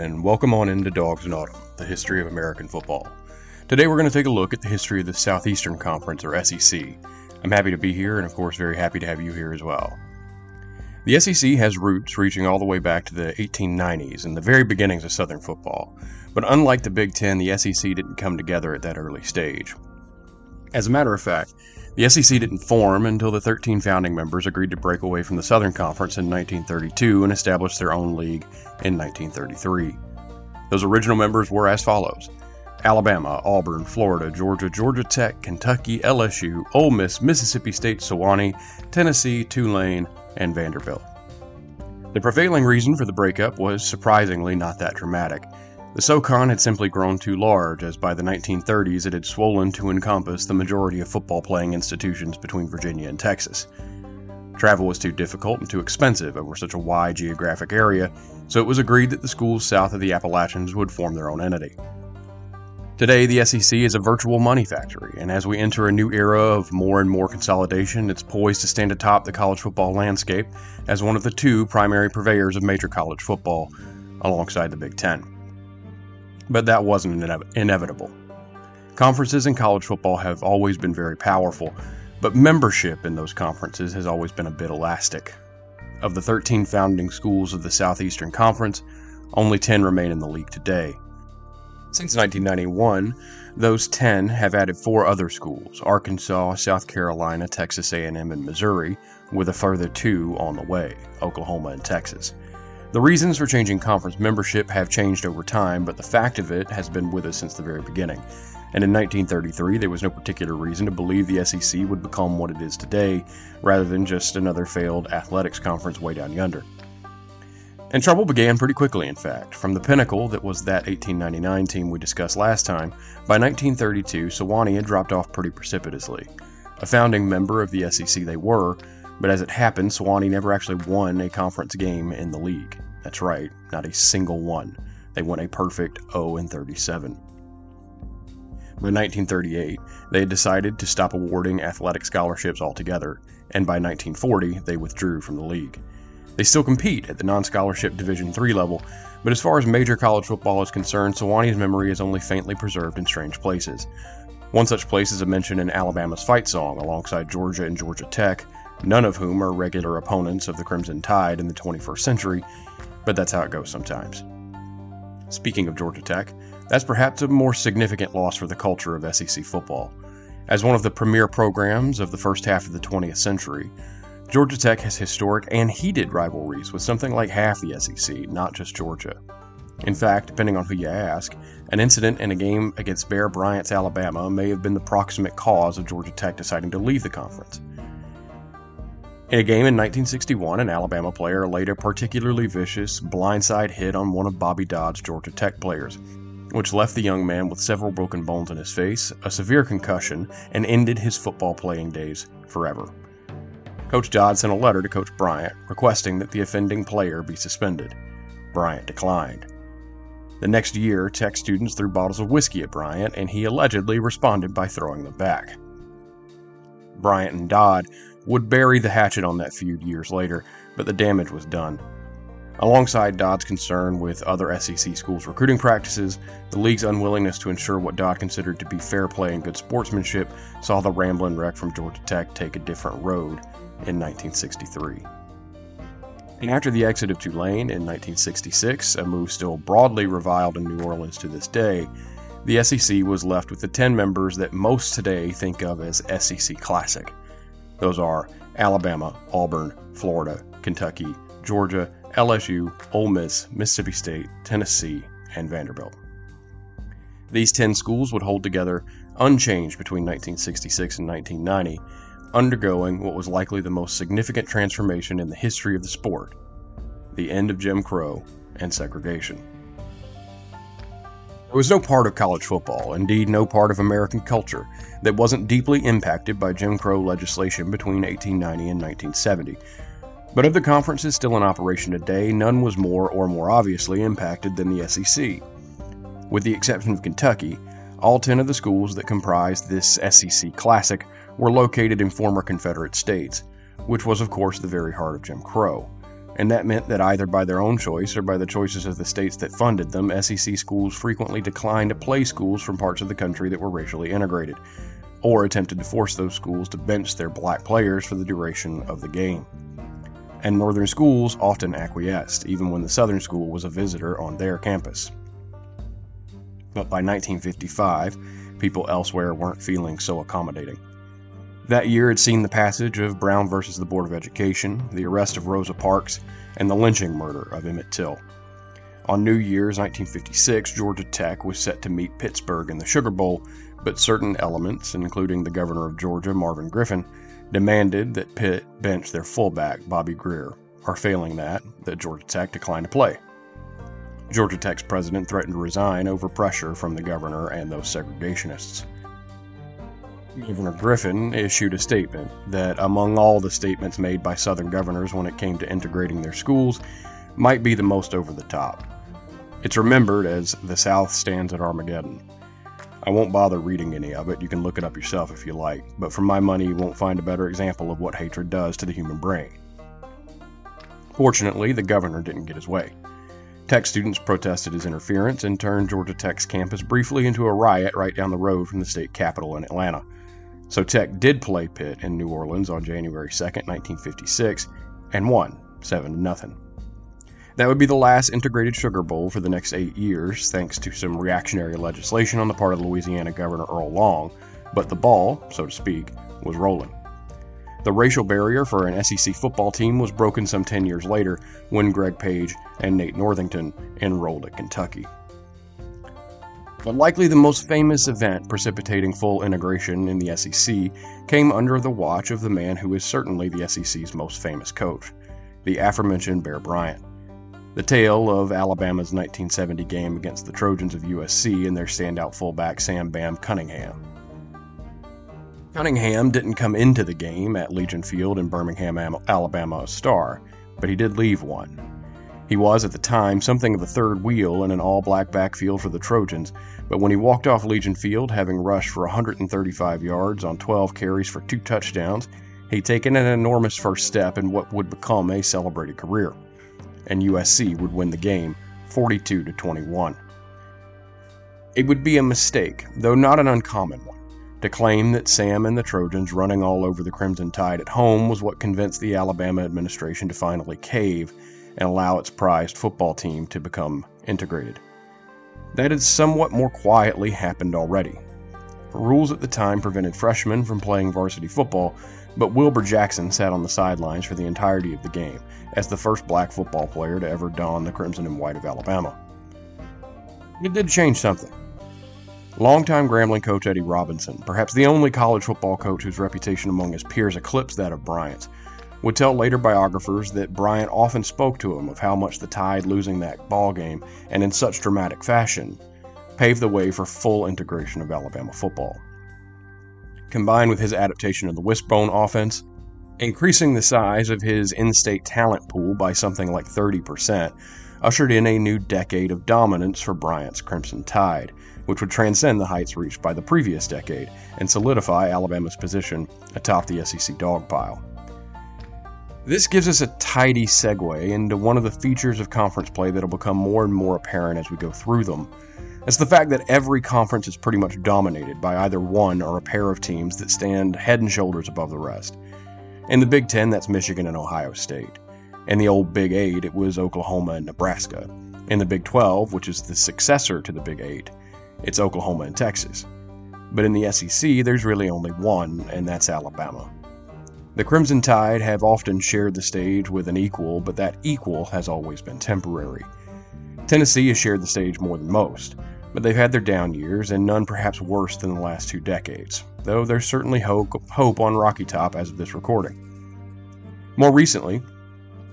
and welcome on into Dogs in Autumn, the history of American football. Today we're going to take a look at the history of the Southeastern Conference, or SEC. I'm happy to be here, and of course, very happy to have you here as well. The SEC has roots reaching all the way back to the 1890s and the very beginnings of Southern football, but unlike the Big Ten, the SEC didn't come together at that early stage. As a matter of fact, the SEC didn't form until the 13 founding members agreed to break away from the Southern Conference in 1932 and establish their own league in 1933. Those original members were as follows Alabama, Auburn, Florida, Georgia, Georgia Tech, Kentucky, LSU, Ole Miss, Mississippi State, Sewanee, Tennessee, Tulane, and Vanderbilt. The prevailing reason for the breakup was surprisingly not that dramatic. The SoCon had simply grown too large, as by the 1930s it had swollen to encompass the majority of football playing institutions between Virginia and Texas. Travel was too difficult and too expensive over such a wide geographic area, so it was agreed that the schools south of the Appalachians would form their own entity. Today, the SEC is a virtual money factory, and as we enter a new era of more and more consolidation, it's poised to stand atop the college football landscape as one of the two primary purveyors of major college football, alongside the Big Ten but that wasn't ine- inevitable. Conferences in college football have always been very powerful, but membership in those conferences has always been a bit elastic. Of the 13 founding schools of the Southeastern Conference, only 10 remain in the league today. Since 1991, those 10 have added four other schools: Arkansas, South Carolina, Texas A&M, and Missouri, with a further two on the way, Oklahoma and Texas. The reasons for changing conference membership have changed over time, but the fact of it has been with us since the very beginning. And in 1933, there was no particular reason to believe the SEC would become what it is today, rather than just another failed athletics conference way down yonder. And trouble began pretty quickly, in fact. From the pinnacle that was that 1899 team we discussed last time, by 1932, Sewanee had dropped off pretty precipitously. A founding member of the SEC they were, but as it happened, Sewanee never actually won a conference game in the league. That's right, not a single one. They won a perfect 0 37. By 1938, they had decided to stop awarding athletic scholarships altogether, and by 1940, they withdrew from the league. They still compete at the non scholarship Division III level, but as far as major college football is concerned, Sewanee's memory is only faintly preserved in strange places. One such place is a mention in Alabama's fight song alongside Georgia and Georgia Tech, none of whom are regular opponents of the Crimson Tide in the 21st century, but that's how it goes sometimes. Speaking of Georgia Tech, that's perhaps a more significant loss for the culture of SEC football. As one of the premier programs of the first half of the 20th century, Georgia Tech has historic and heated rivalries with something like half the SEC, not just Georgia. In fact, depending on who you ask, an incident in a game against Bear Bryant's Alabama may have been the proximate cause of Georgia Tech deciding to leave the conference. In a game in 1961, an Alabama player laid a particularly vicious blindside hit on one of Bobby Dodd's Georgia Tech players, which left the young man with several broken bones in his face, a severe concussion, and ended his football playing days forever. Coach Dodd sent a letter to Coach Bryant requesting that the offending player be suspended. Bryant declined. The next year, Tech students threw bottles of whiskey at Bryant, and he allegedly responded by throwing them back. Bryant and Dodd would bury the hatchet on that feud years later, but the damage was done. Alongside Dodd's concern with other SEC schools' recruiting practices, the league's unwillingness to ensure what Dodd considered to be fair play and good sportsmanship saw the rambling Wreck from Georgia Tech take a different road in 1963. And after the exit of Tulane in 1966, a move still broadly reviled in New Orleans to this day, the SEC was left with the 10 members that most today think of as SEC Classic. Those are Alabama, Auburn, Florida, Kentucky, Georgia, LSU, Ole Miss, Mississippi State, Tennessee, and Vanderbilt. These 10 schools would hold together unchanged between 1966 and 1990, undergoing what was likely the most significant transformation in the history of the sport the end of Jim Crow and segregation. There was no part of college football, indeed, no part of American culture, that wasn't deeply impacted by Jim Crow legislation between 1890 and 1970. But of the conferences still in operation today, none was more or more obviously impacted than the SEC. With the exception of Kentucky, all 10 of the schools that comprised this SEC Classic were located in former Confederate states, which was, of course, the very heart of Jim Crow. And that meant that either by their own choice or by the choices of the states that funded them, SEC schools frequently declined to play schools from parts of the country that were racially integrated, or attempted to force those schools to bench their black players for the duration of the game. And northern schools often acquiesced, even when the southern school was a visitor on their campus. But by 1955, people elsewhere weren't feeling so accommodating. That year had seen the passage of Brown versus the Board of Education, the arrest of Rosa Parks, and the lynching murder of Emmett Till. On New Year's 1956, Georgia Tech was set to meet Pittsburgh in the Sugar Bowl, but certain elements, including the governor of Georgia, Marvin Griffin, demanded that Pitt bench their fullback, Bobby Grier, or failing that, that Georgia Tech declined to play. Georgia Tech's president threatened to resign over pressure from the governor and those segregationists. Governor Griffin issued a statement that, among all the statements made by Southern governors when it came to integrating their schools, might be the most over the top. It's remembered as the South stands at Armageddon. I won't bother reading any of it, you can look it up yourself if you like, but for my money, you won't find a better example of what hatred does to the human brain. Fortunately, the governor didn't get his way. Tech students protested his interference and turned Georgia Tech's campus briefly into a riot right down the road from the state capitol in Atlanta. So Tech did play Pitt in New Orleans on January 2, 1956, and won 7 0. That would be the last integrated Sugar Bowl for the next eight years, thanks to some reactionary legislation on the part of Louisiana Governor Earl Long, but the ball, so to speak, was rolling. The racial barrier for an SEC football team was broken some 10 years later when Greg Page and Nate Northington enrolled at Kentucky. But likely the most famous event precipitating full integration in the SEC came under the watch of the man who is certainly the SEC's most famous coach, the aforementioned Bear Bryant. The tale of Alabama's 1970 game against the Trojans of USC and their standout fullback Sam Bam Cunningham. Cunningham didn't come into the game at Legion Field in Birmingham, Alabama a star, but he did leave one. He was, at the time, something of a third wheel in an all black backfield for the Trojans, but when he walked off Legion Field, having rushed for 135 yards on 12 carries for two touchdowns, he'd taken an enormous first step in what would become a celebrated career. And USC would win the game 42 to 21. It would be a mistake, though not an uncommon one, to claim that Sam and the Trojans running all over the Crimson Tide at home was what convinced the Alabama administration to finally cave and allow its prized football team to become integrated. That had somewhat more quietly happened already. Rules at the time prevented freshmen from playing varsity football, but Wilbur Jackson sat on the sidelines for the entirety of the game as the first black football player to ever don the crimson and white of Alabama. It did change something. Longtime Grambling coach Eddie Robinson, perhaps the only college football coach whose reputation among his peers eclipsed that of Bryant's, would tell later biographers that Bryant often spoke to him of how much the Tide losing that ball game, and in such dramatic fashion, paved the way for full integration of Alabama football. Combined with his adaptation of the wishbone offense, increasing the size of his in state talent pool by something like 30%, ushered in a new decade of dominance for Bryant's Crimson Tide, which would transcend the heights reached by the previous decade and solidify Alabama's position atop the SEC dog pile. This gives us a tidy segue into one of the features of conference play that'll become more and more apparent as we go through them. It's the fact that every conference is pretty much dominated by either one or a pair of teams that stand head and shoulders above the rest. In the Big Ten, that's Michigan and Ohio State. In the old Big Eight, it was Oklahoma and Nebraska. In the Big 12, which is the successor to the Big Eight, it's Oklahoma and Texas. But in the SEC, there's really only one, and that's Alabama. The Crimson Tide have often shared the stage with an equal, but that equal has always been temporary. Tennessee has shared the stage more than most, but they've had their down years, and none perhaps worse than the last two decades, though there's certainly hope, hope on Rocky Top as of this recording. More recently,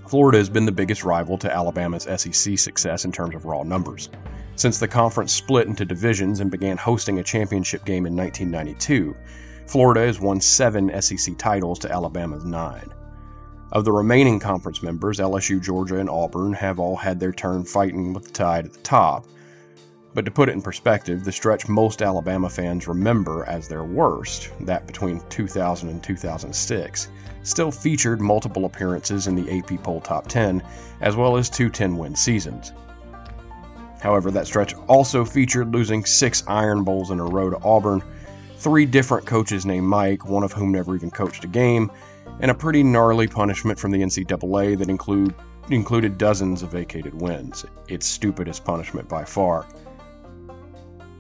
Florida has been the biggest rival to Alabama's SEC success in terms of raw numbers. Since the conference split into divisions and began hosting a championship game in 1992, Florida has won seven SEC titles to Alabama's nine. Of the remaining conference members, LSU, Georgia, and Auburn have all had their turn fighting with the tide at the top. But to put it in perspective, the stretch most Alabama fans remember as their worst, that between 2000 and 2006, still featured multiple appearances in the AP Poll Top 10, as well as two 10 win seasons. However, that stretch also featured losing six Iron Bowls in a row to Auburn, three different coaches named Mike, one of whom never even coached a game, and a pretty gnarly punishment from the NCAA that include, included dozens of vacated wins. Its stupidest punishment by far.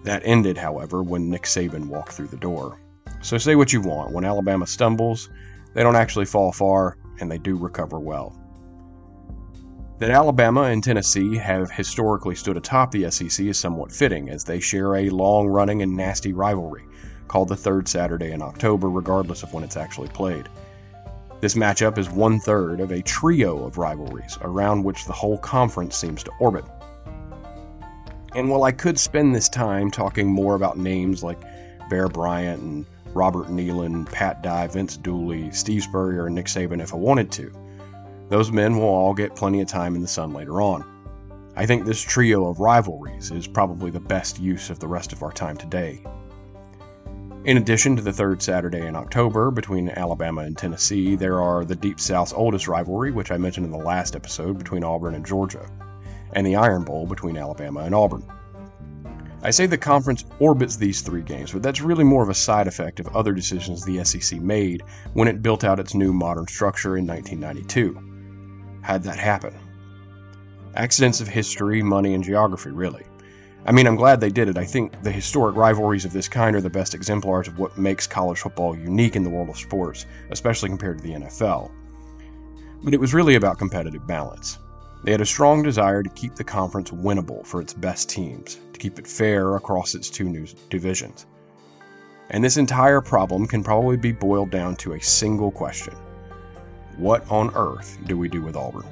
That ended, however, when Nick Saban walked through the door. So say what you want, when Alabama stumbles, they don't actually fall far, and they do recover well. That Alabama and Tennessee have historically stood atop the SEC is somewhat fitting, as they share a long running and nasty rivalry, called the third Saturday in October, regardless of when it's actually played. This matchup is one third of a trio of rivalries around which the whole conference seems to orbit. And while I could spend this time talking more about names like Bear Bryant and Robert Neyland, Pat Dye, Vince Dooley, Steve Spurrier, and Nick Saban if I wanted to, those men will all get plenty of time in the sun later on. I think this trio of rivalries is probably the best use of the rest of our time today. In addition to the third Saturday in October between Alabama and Tennessee, there are the Deep South's oldest rivalry, which I mentioned in the last episode, between Auburn and Georgia, and the Iron Bowl between Alabama and Auburn. I say the conference orbits these three games, but that's really more of a side effect of other decisions the SEC made when it built out its new modern structure in 1992 had that happen? Accidents of history, money, and geography, really. I mean, I'm glad they did it. I think the historic rivalries of this kind are the best exemplars of what makes college football unique in the world of sports, especially compared to the NFL. But it was really about competitive balance. They had a strong desire to keep the conference winnable for its best teams, to keep it fair across its two new divisions. And this entire problem can probably be boiled down to a single question what on earth do we do with Auburn?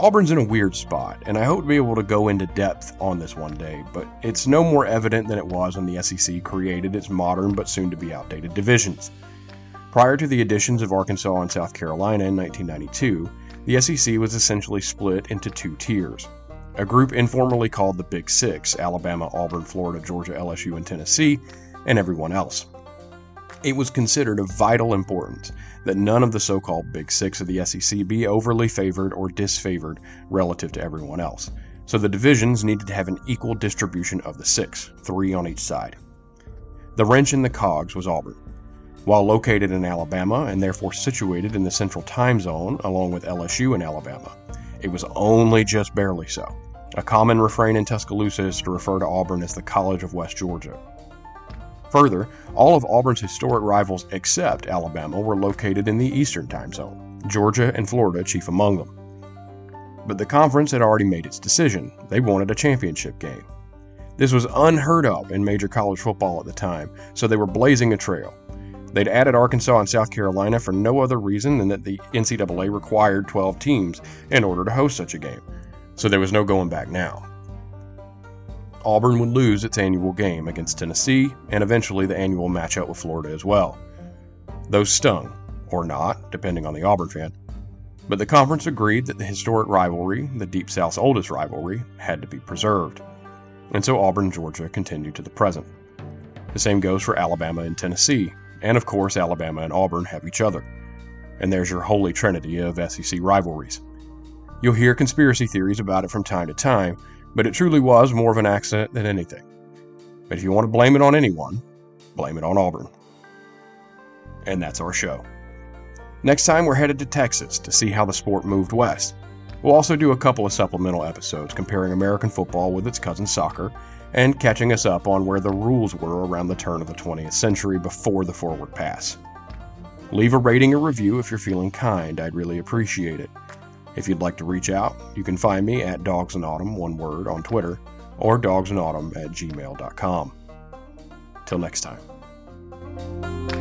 Auburn's in a weird spot, and I hope to be able to go into depth on this one day, but it's no more evident than it was when the SEC created its modern but soon to be outdated divisions. Prior to the additions of Arkansas and South Carolina in 1992, the SEC was essentially split into two tiers. A group informally called the Big Six Alabama, Auburn, Florida, Georgia, LSU, and Tennessee, and everyone else. It was considered of vital importance that none of the so called Big Six of the SEC be overly favored or disfavored relative to everyone else. So the divisions needed to have an equal distribution of the six, three on each side. The wrench in the cogs was Auburn. While located in Alabama and therefore situated in the central time zone along with LSU in Alabama, it was only just barely so. A common refrain in Tuscaloosa is to refer to Auburn as the College of West Georgia. Further, all of Auburn's historic rivals except Alabama were located in the Eastern time zone, Georgia and Florida chief among them. But the conference had already made its decision. They wanted a championship game. This was unheard of in major college football at the time, so they were blazing a trail. They'd added Arkansas and South Carolina for no other reason than that the NCAA required 12 teams in order to host such a game, so there was no going back now. Auburn would lose its annual game against Tennessee and eventually the annual matchup with Florida as well. Those stung, or not, depending on the Auburn fan. But the conference agreed that the historic rivalry, the Deep South's oldest rivalry, had to be preserved. And so Auburn Georgia continued to the present. The same goes for Alabama and Tennessee, and of course, Alabama and Auburn have each other. And there's your holy trinity of SEC rivalries. You'll hear conspiracy theories about it from time to time, but it truly was more of an accident than anything. But if you want to blame it on anyone, blame it on Auburn. And that's our show. Next time, we're headed to Texas to see how the sport moved west. We'll also do a couple of supplemental episodes comparing American football with its cousin soccer and catching us up on where the rules were around the turn of the 20th century before the forward pass. Leave a rating or review if you're feeling kind, I'd really appreciate it. If you'd like to reach out, you can find me at Dogs in Autumn, one word, on Twitter, or dogsinautumn at gmail.com. Till next time.